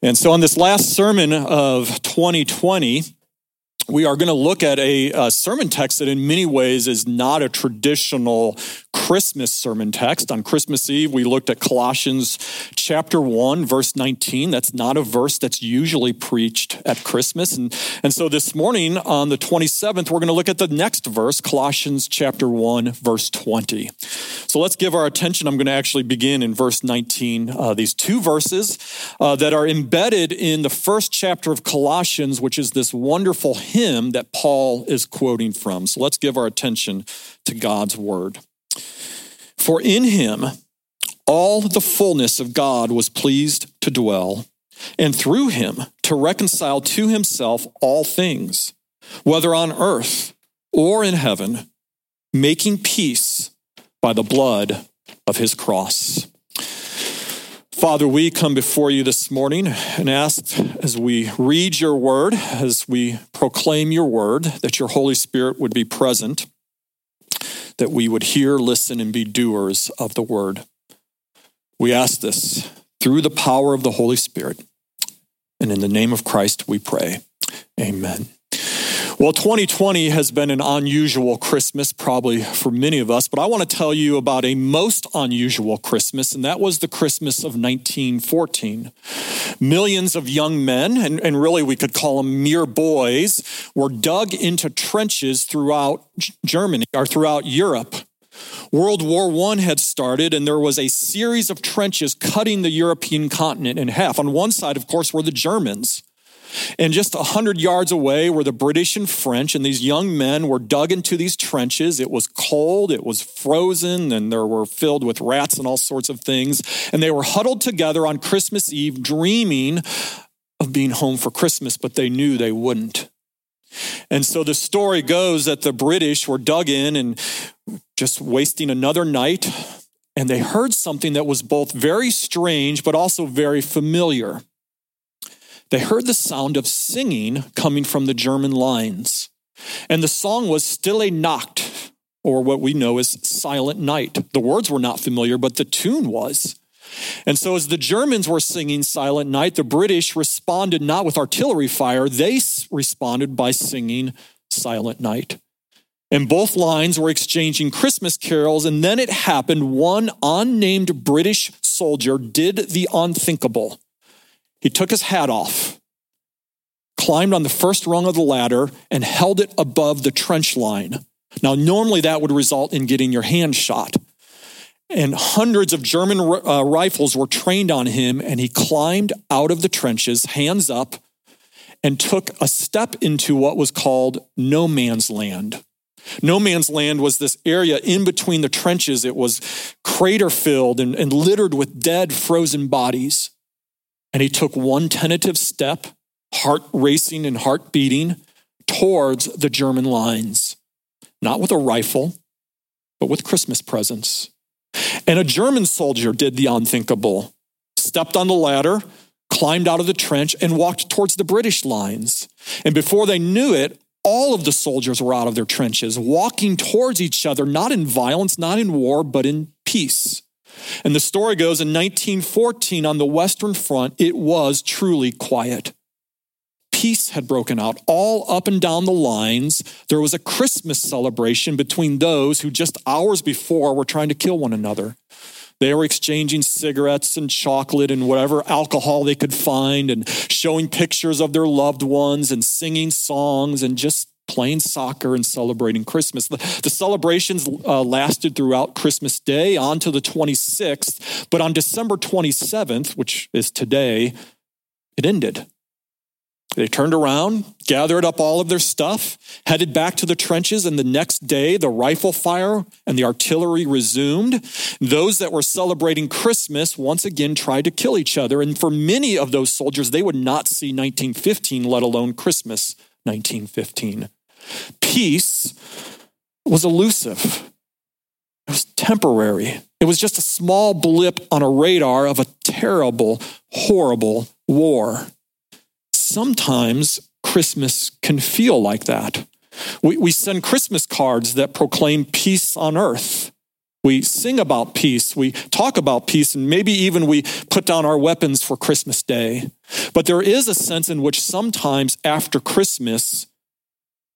And so, on this last sermon of 2020, we are going to look at a, a, sermon text that, in many ways, is not a traditional Christmas sermon text. On Christmas Eve, we looked at Colossians chapter 1, verse 19. That's not a verse that's usually preached at Christmas. And, and so this morning, on the 27th, we're going to look at the next verse, Colossians chapter 1, verse 20. So let's give our attention. I'm going to actually begin in verse 19. Uh, these two verses uh, that are embedded in the first chapter of Colossians, which is this wonderful hymn that Paul is quoting from. So let's give our attention to God's word. For in him all the fullness of God was pleased to dwell, and through him to reconcile to himself all things, whether on earth or in heaven, making peace by the blood of his cross. Father, we come before you this morning and ask as we read your word, as we proclaim your word, that your Holy Spirit would be present that we would hear, listen, and be doers of the word. We ask this through the power of the Holy Spirit. And in the name of Christ, we pray. Amen. Well, 2020 has been an unusual Christmas, probably for many of us, but I want to tell you about a most unusual Christmas, and that was the Christmas of 1914. Millions of young men, and, and really we could call them mere boys, were dug into trenches throughout Germany or throughout Europe. World War I had started, and there was a series of trenches cutting the European continent in half. On one side, of course, were the Germans. And just a hundred yards away were the British and French, and these young men were dug into these trenches. It was cold, it was frozen, and there were filled with rats and all sorts of things. And they were huddled together on Christmas Eve, dreaming of being home for Christmas, but they knew they wouldn't. And so the story goes that the British were dug in and just wasting another night, and they heard something that was both very strange but also very familiar they heard the sound of singing coming from the German lines. And the song was Stille Nacht, or what we know as Silent Night. The words were not familiar, but the tune was. And so, as the Germans were singing Silent Night, the British responded not with artillery fire, they responded by singing Silent Night. And both lines were exchanging Christmas carols, and then it happened. One unnamed British soldier did the unthinkable. He took his hat off, climbed on the first rung of the ladder, and held it above the trench line. Now, normally that would result in getting your hand shot. And hundreds of German uh, rifles were trained on him, and he climbed out of the trenches, hands up, and took a step into what was called no man's land. No man's land was this area in between the trenches. It was crater filled and, and littered with dead, frozen bodies. And he took one tentative step, heart racing and heart beating, towards the German lines, not with a rifle, but with Christmas presents. And a German soldier did the unthinkable, stepped on the ladder, climbed out of the trench, and walked towards the British lines. And before they knew it, all of the soldiers were out of their trenches, walking towards each other, not in violence, not in war, but in peace. And the story goes in 1914 on the Western Front, it was truly quiet. Peace had broken out all up and down the lines. There was a Christmas celebration between those who just hours before were trying to kill one another. They were exchanging cigarettes and chocolate and whatever alcohol they could find and showing pictures of their loved ones and singing songs and just playing soccer and celebrating Christmas. The, the celebrations uh, lasted throughout Christmas Day on to the 26th, but on December 27th, which is today, it ended. They turned around, gathered up all of their stuff, headed back to the trenches, and the next day the rifle fire and the artillery resumed. Those that were celebrating Christmas once again tried to kill each other, and for many of those soldiers, they would not see 1915, let alone Christmas 1915. Peace was elusive, it was temporary. It was just a small blip on a radar of a terrible, horrible war. Sometimes Christmas can feel like that. We, we send Christmas cards that proclaim peace on earth We sing about peace. We talk about peace, and maybe even we put down our weapons for Christmas Day. But there is a sense in which sometimes after Christmas,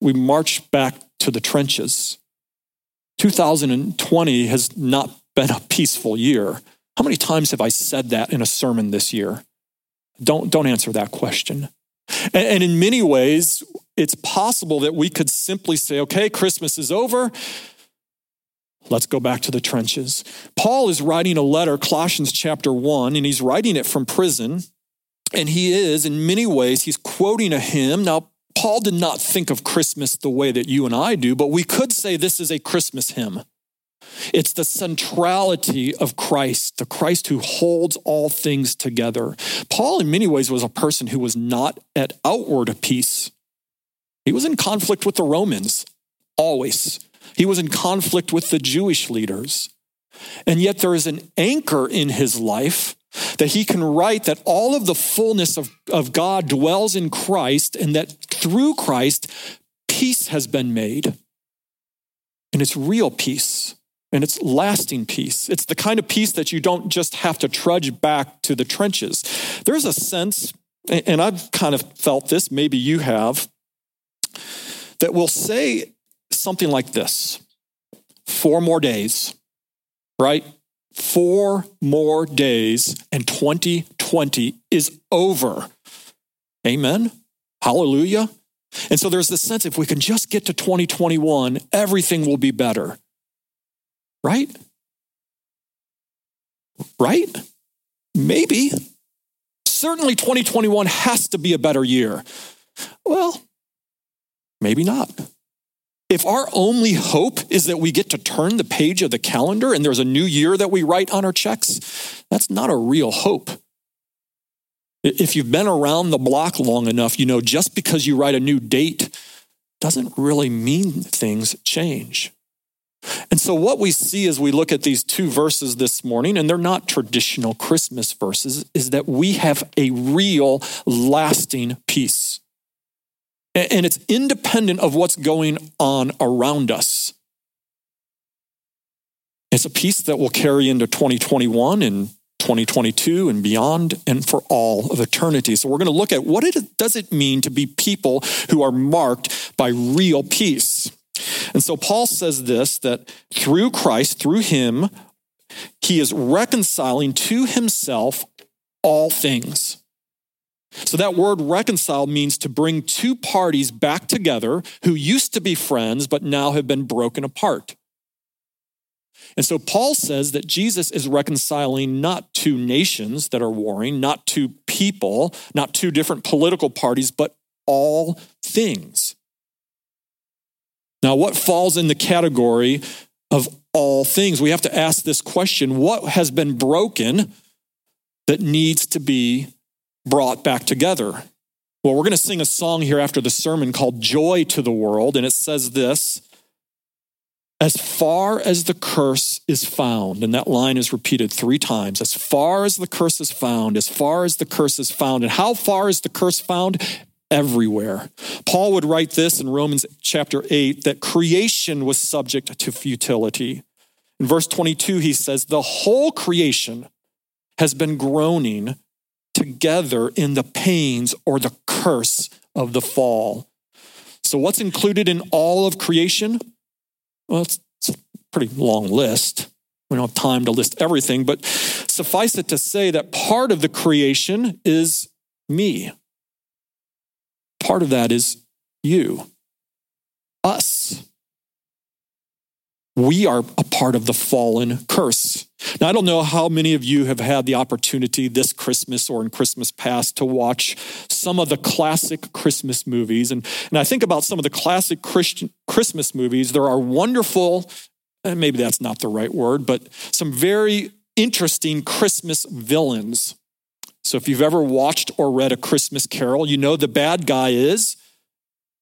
we march back to the trenches. 2020 has not been a peaceful year. How many times have I said that in a sermon this year? Don't, don't answer that question. And, and in many ways, it's possible that we could simply say, okay, Christmas is over. Let's go back to the trenches. Paul is writing a letter, Colossians chapter 1, and he's writing it from prison. And he is, in many ways, he's quoting a hymn. Now, Paul did not think of Christmas the way that you and I do, but we could say this is a Christmas hymn. It's the centrality of Christ, the Christ who holds all things together. Paul, in many ways, was a person who was not at outward peace. He was in conflict with the Romans, always. He was in conflict with the Jewish leaders. And yet there is an anchor in his life that he can write that all of the fullness of, of God dwells in Christ and that through Christ, peace has been made. And it's real peace and it's lasting peace. It's the kind of peace that you don't just have to trudge back to the trenches. There's a sense, and I've kind of felt this, maybe you have, that will say something like this four more days, right? Four more days, and 2020 is over. Amen. Hallelujah. And so there's this sense if we can just get to 2021, everything will be better. Right? Right? Maybe. Certainly 2021 has to be a better year. Well, maybe not. If our only hope is that we get to turn the page of the calendar and there's a new year that we write on our checks, that's not a real hope. If you've been around the block long enough, you know just because you write a new date doesn't really mean things change. And so, what we see as we look at these two verses this morning, and they're not traditional Christmas verses, is that we have a real lasting peace. And it's independent of what's going on around us. It's a peace that will carry into 2021 and 2022 and beyond and for all of eternity. So we're going to look at what it, does it mean to be people who are marked by real peace. And so Paul says this that through Christ, through him, he is reconciling to himself all things. So that word reconcile means to bring two parties back together who used to be friends but now have been broken apart. And so Paul says that Jesus is reconciling not two nations that are warring, not two people, not two different political parties, but all things. Now, what falls in the category of all things? We have to ask this question what has been broken that needs to be brought back together? Well, we're going to sing a song here after the sermon called Joy to the World, and it says this As far as the curse is found, and that line is repeated three times as far as the curse is found, as far as the curse is found. And how far is the curse found? everywhere. Paul would write this in Romans chapter 8 that creation was subject to futility. In verse 22, he says, The whole creation has been groaning together in the pains or the curse of the fall. So, what's included in all of creation? Well, it's, it's a pretty long list. We don't have time to list everything, but suffice it to say that part of the creation is me. Part of that is you, us. We are a part of the fallen curse. Now, I don't know how many of you have had the opportunity this Christmas or in Christmas past to watch some of the classic Christmas movies. And, and I think about some of the classic Christian Christmas movies. There are wonderful, and maybe that's not the right word, but some very interesting Christmas villains. So if you've ever watched or read A Christmas Carol, you know the bad guy is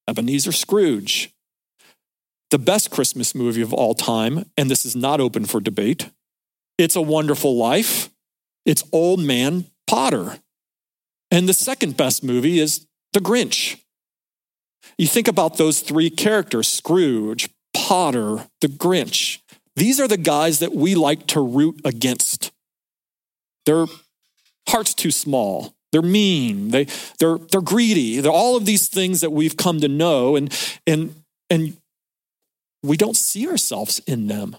Ebenezer Scrooge. The best Christmas movie of all time, and this is not open for debate, It's a Wonderful Life. It's Old Man Potter. And the second best movie is The Grinch. You think about those three characters Scrooge, Potter, The Grinch. these are the guys that we like to root against. Their heart's too small. They're mean. They, they're, they're greedy. They're all of these things that we've come to know, and, and, and we don't see ourselves in them.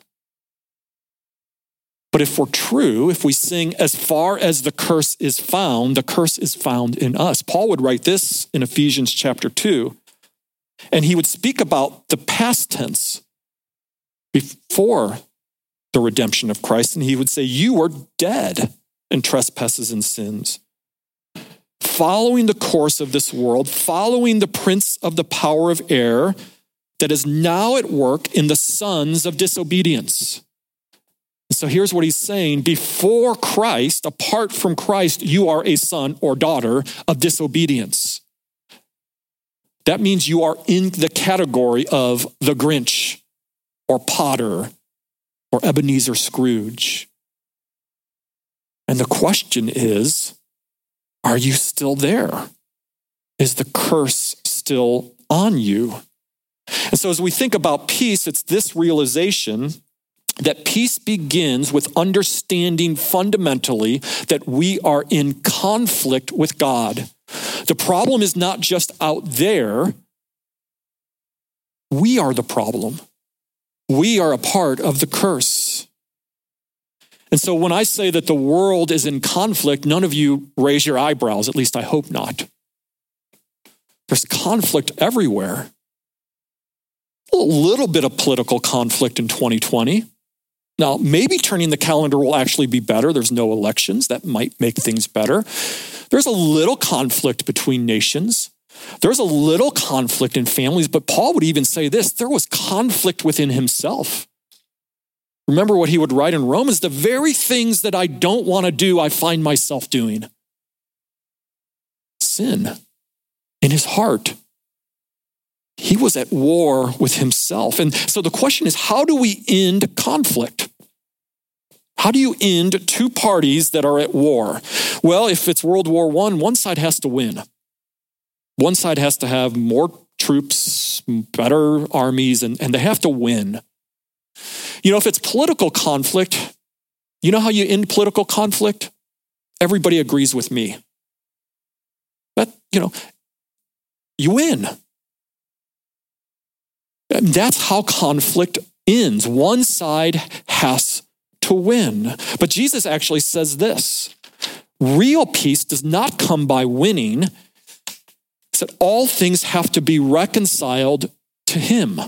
But if we're true, if we sing, as far as the curse is found, the curse is found in us. Paul would write this in Ephesians chapter 2. And he would speak about the past tense before the redemption of Christ. And he would say, You were dead in trespasses and sins, following the course of this world, following the prince of the power of air that is now at work in the sons of disobedience so here's what he's saying before Christ, apart from Christ, you are a son or daughter of disobedience. That means you are in the category of the Grinch or Potter or Ebenezer Scrooge. And the question is are you still there? Is the curse still on you? And so, as we think about peace, it's this realization that peace begins with understanding fundamentally that we are in conflict with God. The problem is not just out there, we are the problem. We are a part of the curse. And so when I say that the world is in conflict, none of you raise your eyebrows, at least I hope not. There's conflict everywhere. A little bit of political conflict in 2020. Now, maybe turning the calendar will actually be better. There's no elections. That might make things better. There's a little conflict between nations. There's a little conflict in families, but Paul would even say this there was conflict within himself. Remember what he would write in Romans the very things that I don't want to do, I find myself doing. Sin in his heart. He was at war with himself. And so the question is how do we end conflict? How do you end two parties that are at war? Well, if it's World War I, one side has to win. One side has to have more troops, better armies, and, and they have to win. You know, if it's political conflict, you know how you end political conflict? Everybody agrees with me. But, you know, you win. That's how conflict ends. One side has to win. But Jesus actually says this real peace does not come by winning, it's that all things have to be reconciled to Him.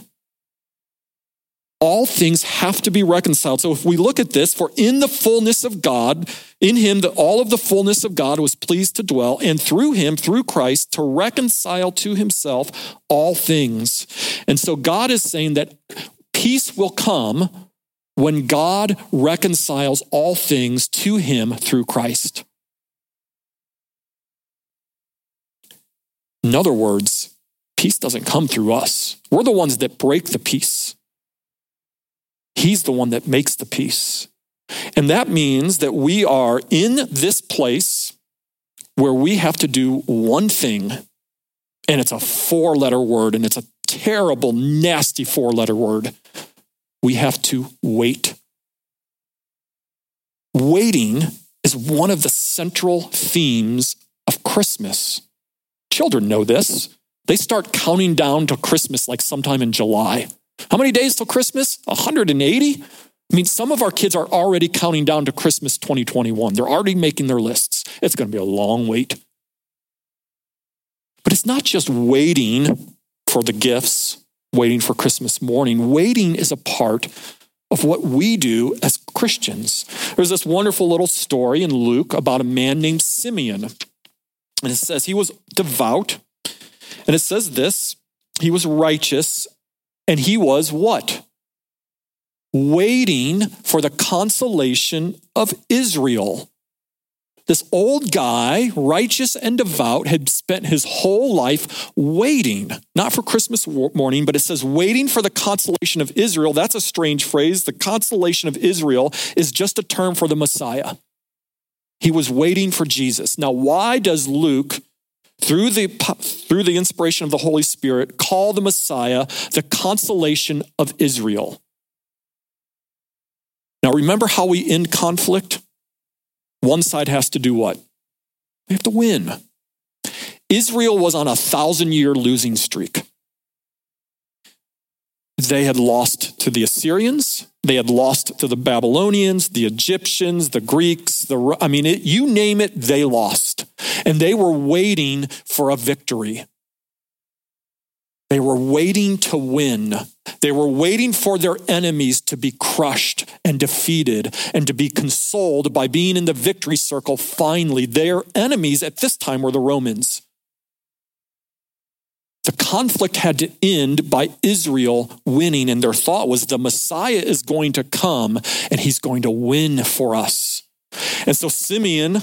All things have to be reconciled. So if we look at this, for in the fullness of God, in him that all of the fullness of God was pleased to dwell, and through him, through Christ, to reconcile to himself all things. And so God is saying that peace will come when God reconciles all things to him through Christ. In other words, peace doesn't come through us. We're the ones that break the peace. He's the one that makes the peace. And that means that we are in this place where we have to do one thing, and it's a four letter word, and it's a terrible, nasty four letter word we have to wait. Waiting is one of the central themes of Christmas. Children know this. They start counting down to Christmas like sometime in July. How many days till Christmas? 180? I mean, some of our kids are already counting down to Christmas 2021. They're already making their lists. It's going to be a long wait. But it's not just waiting for the gifts waiting for Christmas morning. Waiting is a part of what we do as Christians. There's this wonderful little story in Luke about a man named Simeon. And it says he was devout. And it says this he was righteous. And he was what? Waiting for the consolation of Israel. This old guy, righteous and devout, had spent his whole life waiting, not for Christmas morning, but it says waiting for the consolation of Israel. That's a strange phrase. The consolation of Israel is just a term for the Messiah. He was waiting for Jesus. Now, why does Luke, through the, through the inspiration of the Holy Spirit, call the Messiah the consolation of Israel? Now, remember how we end conflict? One side has to do what? They have to win. Israel was on a thousand year losing streak. They had lost to the Assyrians, they had lost to the Babylonians, the Egyptians, the Greeks, the I mean it, you name it, they lost. And they were waiting for a victory. They were waiting to win. They were waiting for their enemies to be crushed and defeated and to be consoled by being in the victory circle finally. Their enemies at this time were the Romans. The conflict had to end by Israel winning, and their thought was the Messiah is going to come and he's going to win for us. And so Simeon,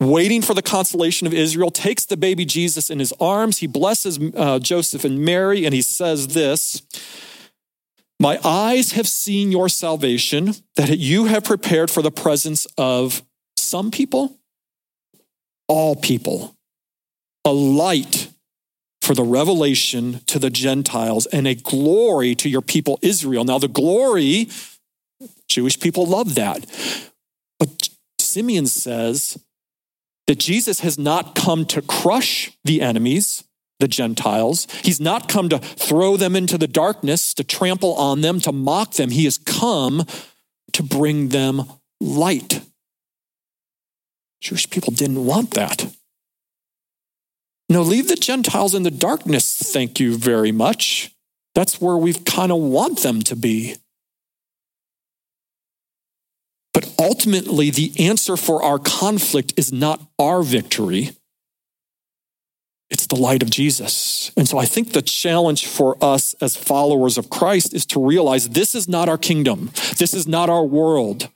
waiting for the consolation of Israel, takes the baby Jesus in his arms. He blesses uh, Joseph and Mary, and he says this My eyes have seen your salvation, that you have prepared for the presence of some people, all people, a light for the revelation to the Gentiles and a glory to your people Israel. Now, the glory, Jewish people love that. But Simeon says that Jesus has not come to crush the enemies, the Gentiles. He's not come to throw them into the darkness, to trample on them, to mock them. He has come to bring them light. Jewish people didn't want that. No, leave the Gentiles in the darkness, thank you very much. That's where we kind of want them to be. But ultimately, the answer for our conflict is not our victory, it's the light of Jesus. And so I think the challenge for us as followers of Christ is to realize this is not our kingdom, this is not our world.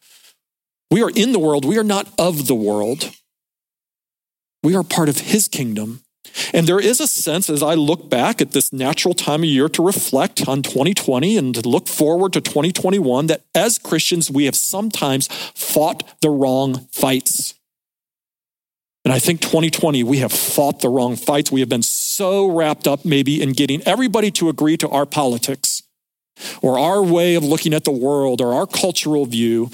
We are in the world, we are not of the world. We are part of his kingdom. And there is a sense as I look back at this natural time of year to reflect on 2020 and to look forward to 2021 that as Christians, we have sometimes fought the wrong fights. And I think 2020, we have fought the wrong fights. We have been so wrapped up maybe in getting everybody to agree to our politics or our way of looking at the world or our cultural view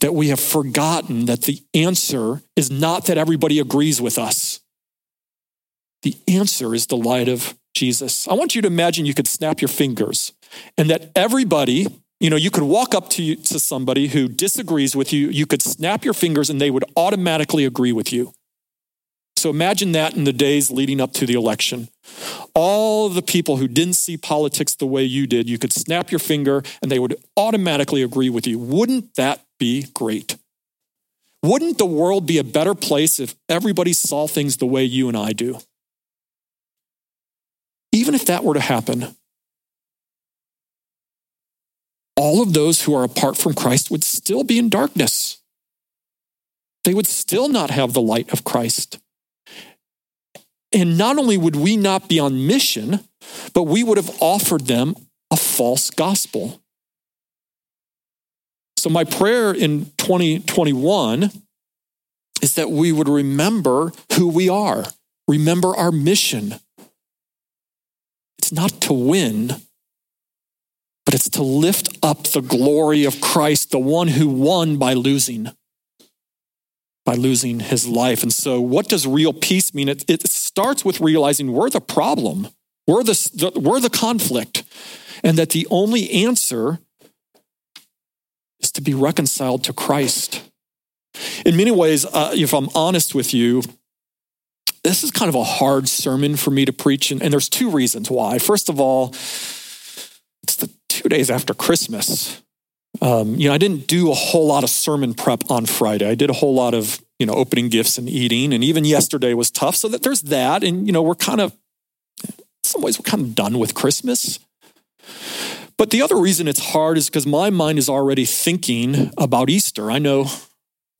that we have forgotten that the answer is not that everybody agrees with us. The answer is the light of Jesus. I want you to imagine you could snap your fingers and that everybody, you know, you could walk up to, you, to somebody who disagrees with you, you could snap your fingers and they would automatically agree with you. So imagine that in the days leading up to the election. All the people who didn't see politics the way you did, you could snap your finger and they would automatically agree with you. Wouldn't that be great? Wouldn't the world be a better place if everybody saw things the way you and I do? Even if that were to happen, all of those who are apart from Christ would still be in darkness. They would still not have the light of Christ. And not only would we not be on mission, but we would have offered them a false gospel. So, my prayer in 2021 is that we would remember who we are, remember our mission, it's not to win, but it's to lift up the glory of Christ, the one who won by losing, by losing his life. And so, what does real peace mean? It, it starts with realizing we're the problem, we're the, the, we're the conflict, and that the only answer is to be reconciled to Christ. In many ways, uh, if I'm honest with you, this is kind of a hard sermon for me to preach, and, and there's two reasons why. First of all, it's the two days after Christmas. Um, you know, I didn't do a whole lot of sermon prep on Friday. I did a whole lot of, you know, opening gifts and eating. And even yesterday was tough. So that there's that. And, you know, we're kind of, in some ways, we're kind of done with Christmas. But the other reason it's hard is because my mind is already thinking about Easter. I know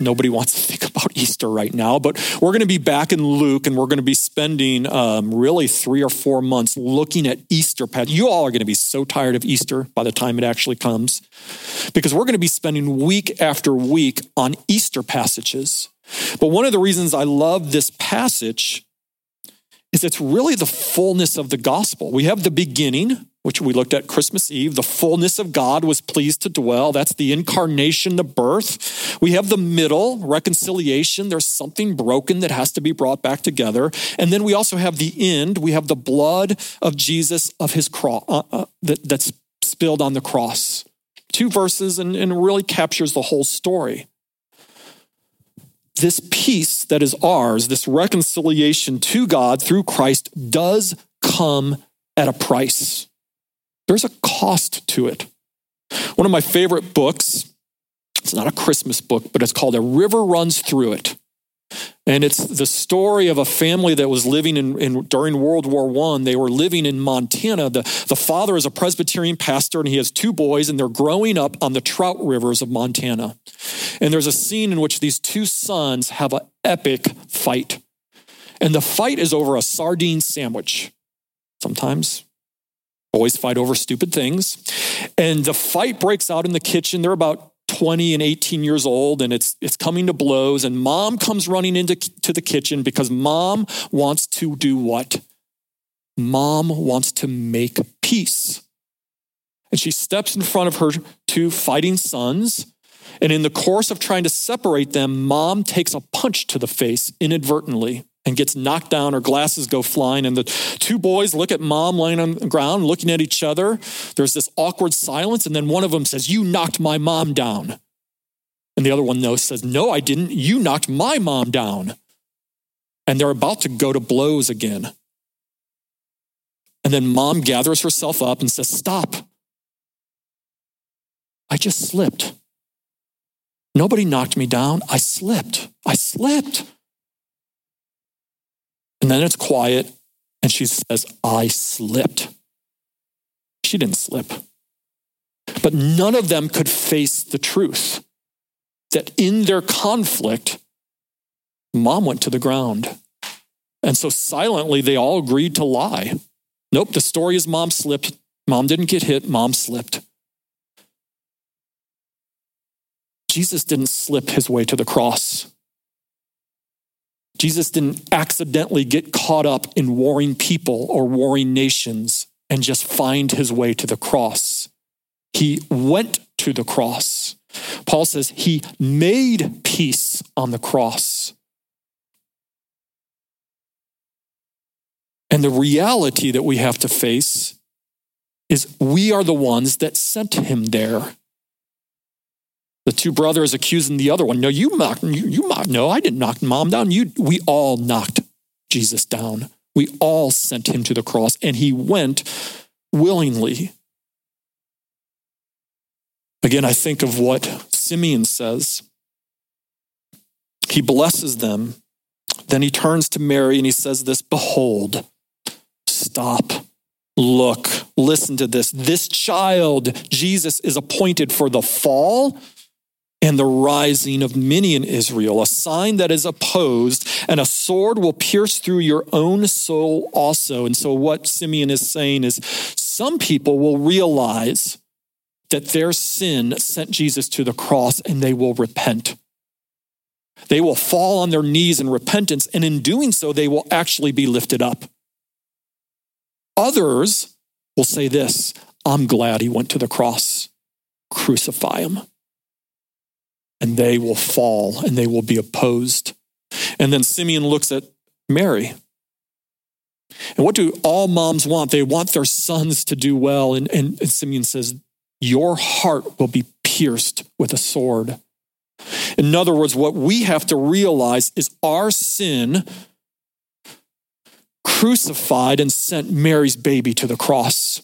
Nobody wants to think about Easter right now, but we're going to be back in Luke and we're going to be spending um, really three or four months looking at Easter. You all are going to be so tired of Easter by the time it actually comes because we're going to be spending week after week on Easter passages. But one of the reasons I love this passage is it's really the fullness of the gospel. We have the beginning, which we looked at Christmas Eve. The fullness of God was pleased to dwell. That's the incarnation, the birth. We have the middle, reconciliation. There's something broken that has to be brought back together. And then we also have the end. We have the blood of Jesus, of his cross, uh, uh, that, that's spilled on the cross. Two verses and, and really captures the whole story this peace that is ours, this reconciliation to God through Christ, does come at a price. There's a cost to it. One of my favorite books, it's not a Christmas book, but it's called A River Runs Through It. And it's the story of a family that was living in, in during World War One. They were living in Montana. The, the father is a Presbyterian pastor, and he has two boys, and they're growing up on the trout rivers of Montana. And there's a scene in which these two sons have an epic fight. And the fight is over a sardine sandwich. Sometimes boys fight over stupid things. And the fight breaks out in the kitchen. They're about 20 and 18 years old and it's it's coming to blows. And mom comes running into to the kitchen because mom wants to do what? Mom wants to make peace. And she steps in front of her two fighting sons. And in the course of trying to separate them mom takes a punch to the face inadvertently and gets knocked down, her glasses go flying, and the two boys look at mom laying on the ground, looking at each other. There's this awkward silence, and then one of them says, You knocked my mom down. And the other one no, says, No, I didn't. You knocked my mom down. And they're about to go to blows again. And then mom gathers herself up and says, Stop. I just slipped. Nobody knocked me down. I slipped. I slipped. And then it's quiet, and she says, I slipped. She didn't slip. But none of them could face the truth that in their conflict, mom went to the ground. And so silently, they all agreed to lie. Nope, the story is mom slipped. Mom didn't get hit, mom slipped. Jesus didn't slip his way to the cross. Jesus didn't accidentally get caught up in warring people or warring nations and just find his way to the cross. He went to the cross. Paul says he made peace on the cross. And the reality that we have to face is we are the ones that sent him there. The two brothers accusing the other one. No, you knocked, you, you knocked, no, I didn't knock mom down. You, we all knocked Jesus down. We all sent him to the cross, and he went willingly. Again, I think of what Simeon says. He blesses them. Then he turns to Mary and he says, This, behold, stop, look, listen to this. This child, Jesus, is appointed for the fall and the rising of many in Israel, a sign that is opposed, and a sword will pierce through your own soul also. And so, what Simeon is saying is some people will realize that their sin sent Jesus to the cross and they will repent. They will fall on their knees in repentance, and in doing so, they will actually be lifted up. Others will say this I'm glad he went to the cross. Crucify him and they will fall and they will be opposed. And then Simeon looks at Mary. And what do all moms want? They want their sons to do well. And, and, and Simeon says, Your heart will be pierced with a sword. In other words, what we have to realize is our sin crucified and sent Mary's baby to the cross.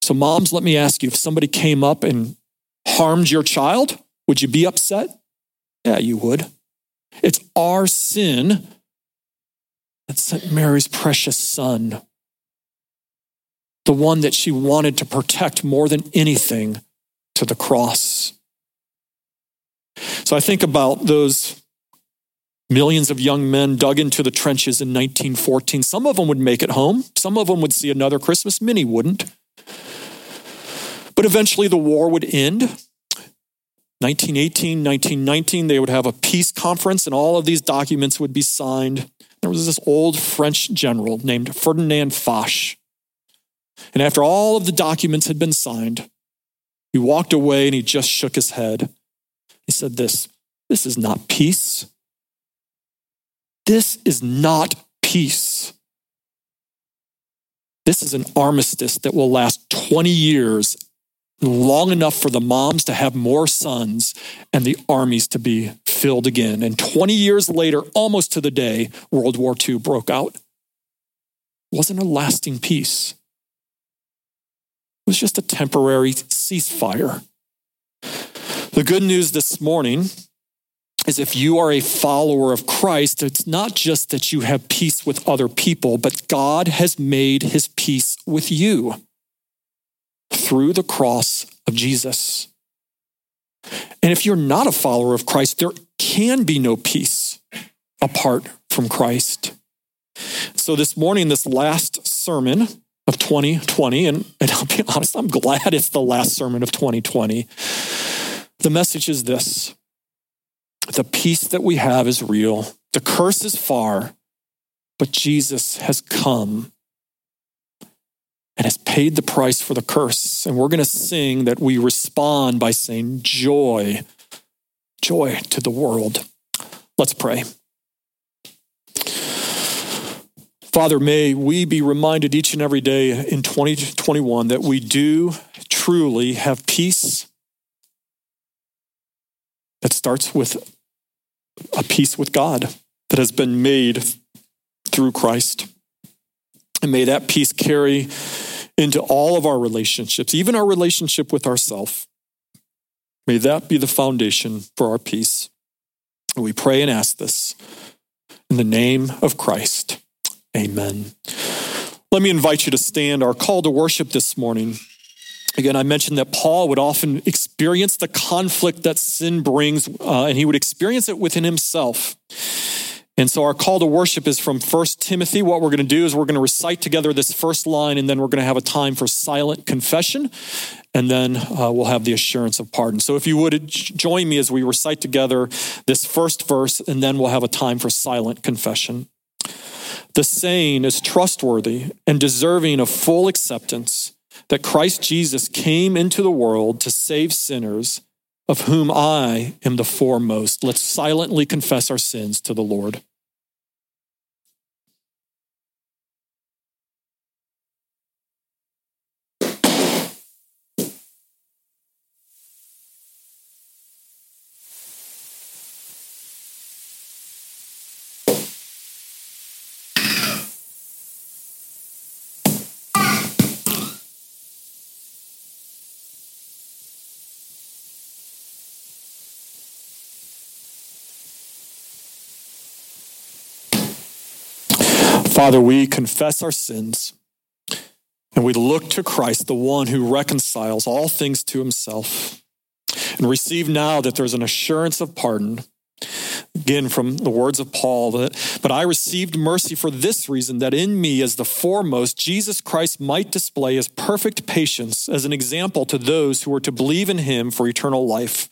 So, moms, let me ask you if somebody came up and harmed your child, would you be upset? Yeah, you would. It's our sin that sent Mary's precious son, the one that she wanted to protect more than anything, to the cross. So I think about those millions of young men dug into the trenches in 1914. Some of them would make it home, some of them would see another Christmas, many wouldn't. But eventually the war would end. 1918, 1919, they would have a peace conference and all of these documents would be signed. There was this old French general named Ferdinand Foch. And after all of the documents had been signed, he walked away and he just shook his head. He said, This, this is not peace. This is not peace. This is an armistice that will last 20 years, long enough for the moms to have more sons and the armies to be filled again. And 20 years later, almost to the day, World War II broke out. Wasn't a lasting peace. It was just a temporary ceasefire. The good news this morning is if you are a follower of Christ, it's not just that you have peace with other people, but God has made his peace with you through the cross of Jesus. And if you're not a follower of Christ, there can be no peace apart from Christ. So this morning, this last sermon of 2020, and, and I'll be honest, I'm glad it's the last sermon of 2020. The message is this the peace that we have is real. The curse is far, but Jesus has come and has paid the price for the curse. And we're going to sing that we respond by saying, Joy, joy to the world. Let's pray. Father, may we be reminded each and every day in 2021 that we do truly have peace that starts with a peace with God that has been made through Christ. And may that peace carry into all of our relationships, even our relationship with ourselves. May that be the foundation for our peace. And we pray and ask this in the name of Christ. Amen. Let me invite you to stand. Our call to worship this morning Again, I mentioned that Paul would often experience the conflict that sin brings, uh, and he would experience it within himself. And so our call to worship is from 1 Timothy. What we're going to do is we're going to recite together this first line, and then we're going to have a time for silent confession, and then uh, we'll have the assurance of pardon. So if you would join me as we recite together this first verse, and then we'll have a time for silent confession. The saying is trustworthy and deserving of full acceptance that Christ Jesus came into the world to save sinners, of whom I am the foremost. Let's silently confess our sins to the Lord. Father, we confess our sins and we look to Christ, the one who reconciles all things to himself, and receive now that there's an assurance of pardon. Again, from the words of Paul, that, but I received mercy for this reason, that in me, as the foremost, Jesus Christ might display his perfect patience as an example to those who are to believe in him for eternal life.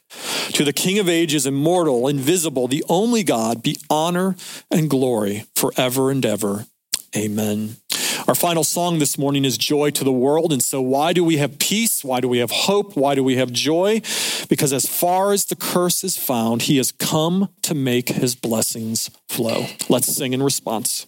To the King of ages, immortal, invisible, the only God, be honor and glory forever and ever. Amen. Our final song this morning is Joy to the World. And so, why do we have peace? Why do we have hope? Why do we have joy? Because as far as the curse is found, he has come to make his blessings flow. Let's sing in response.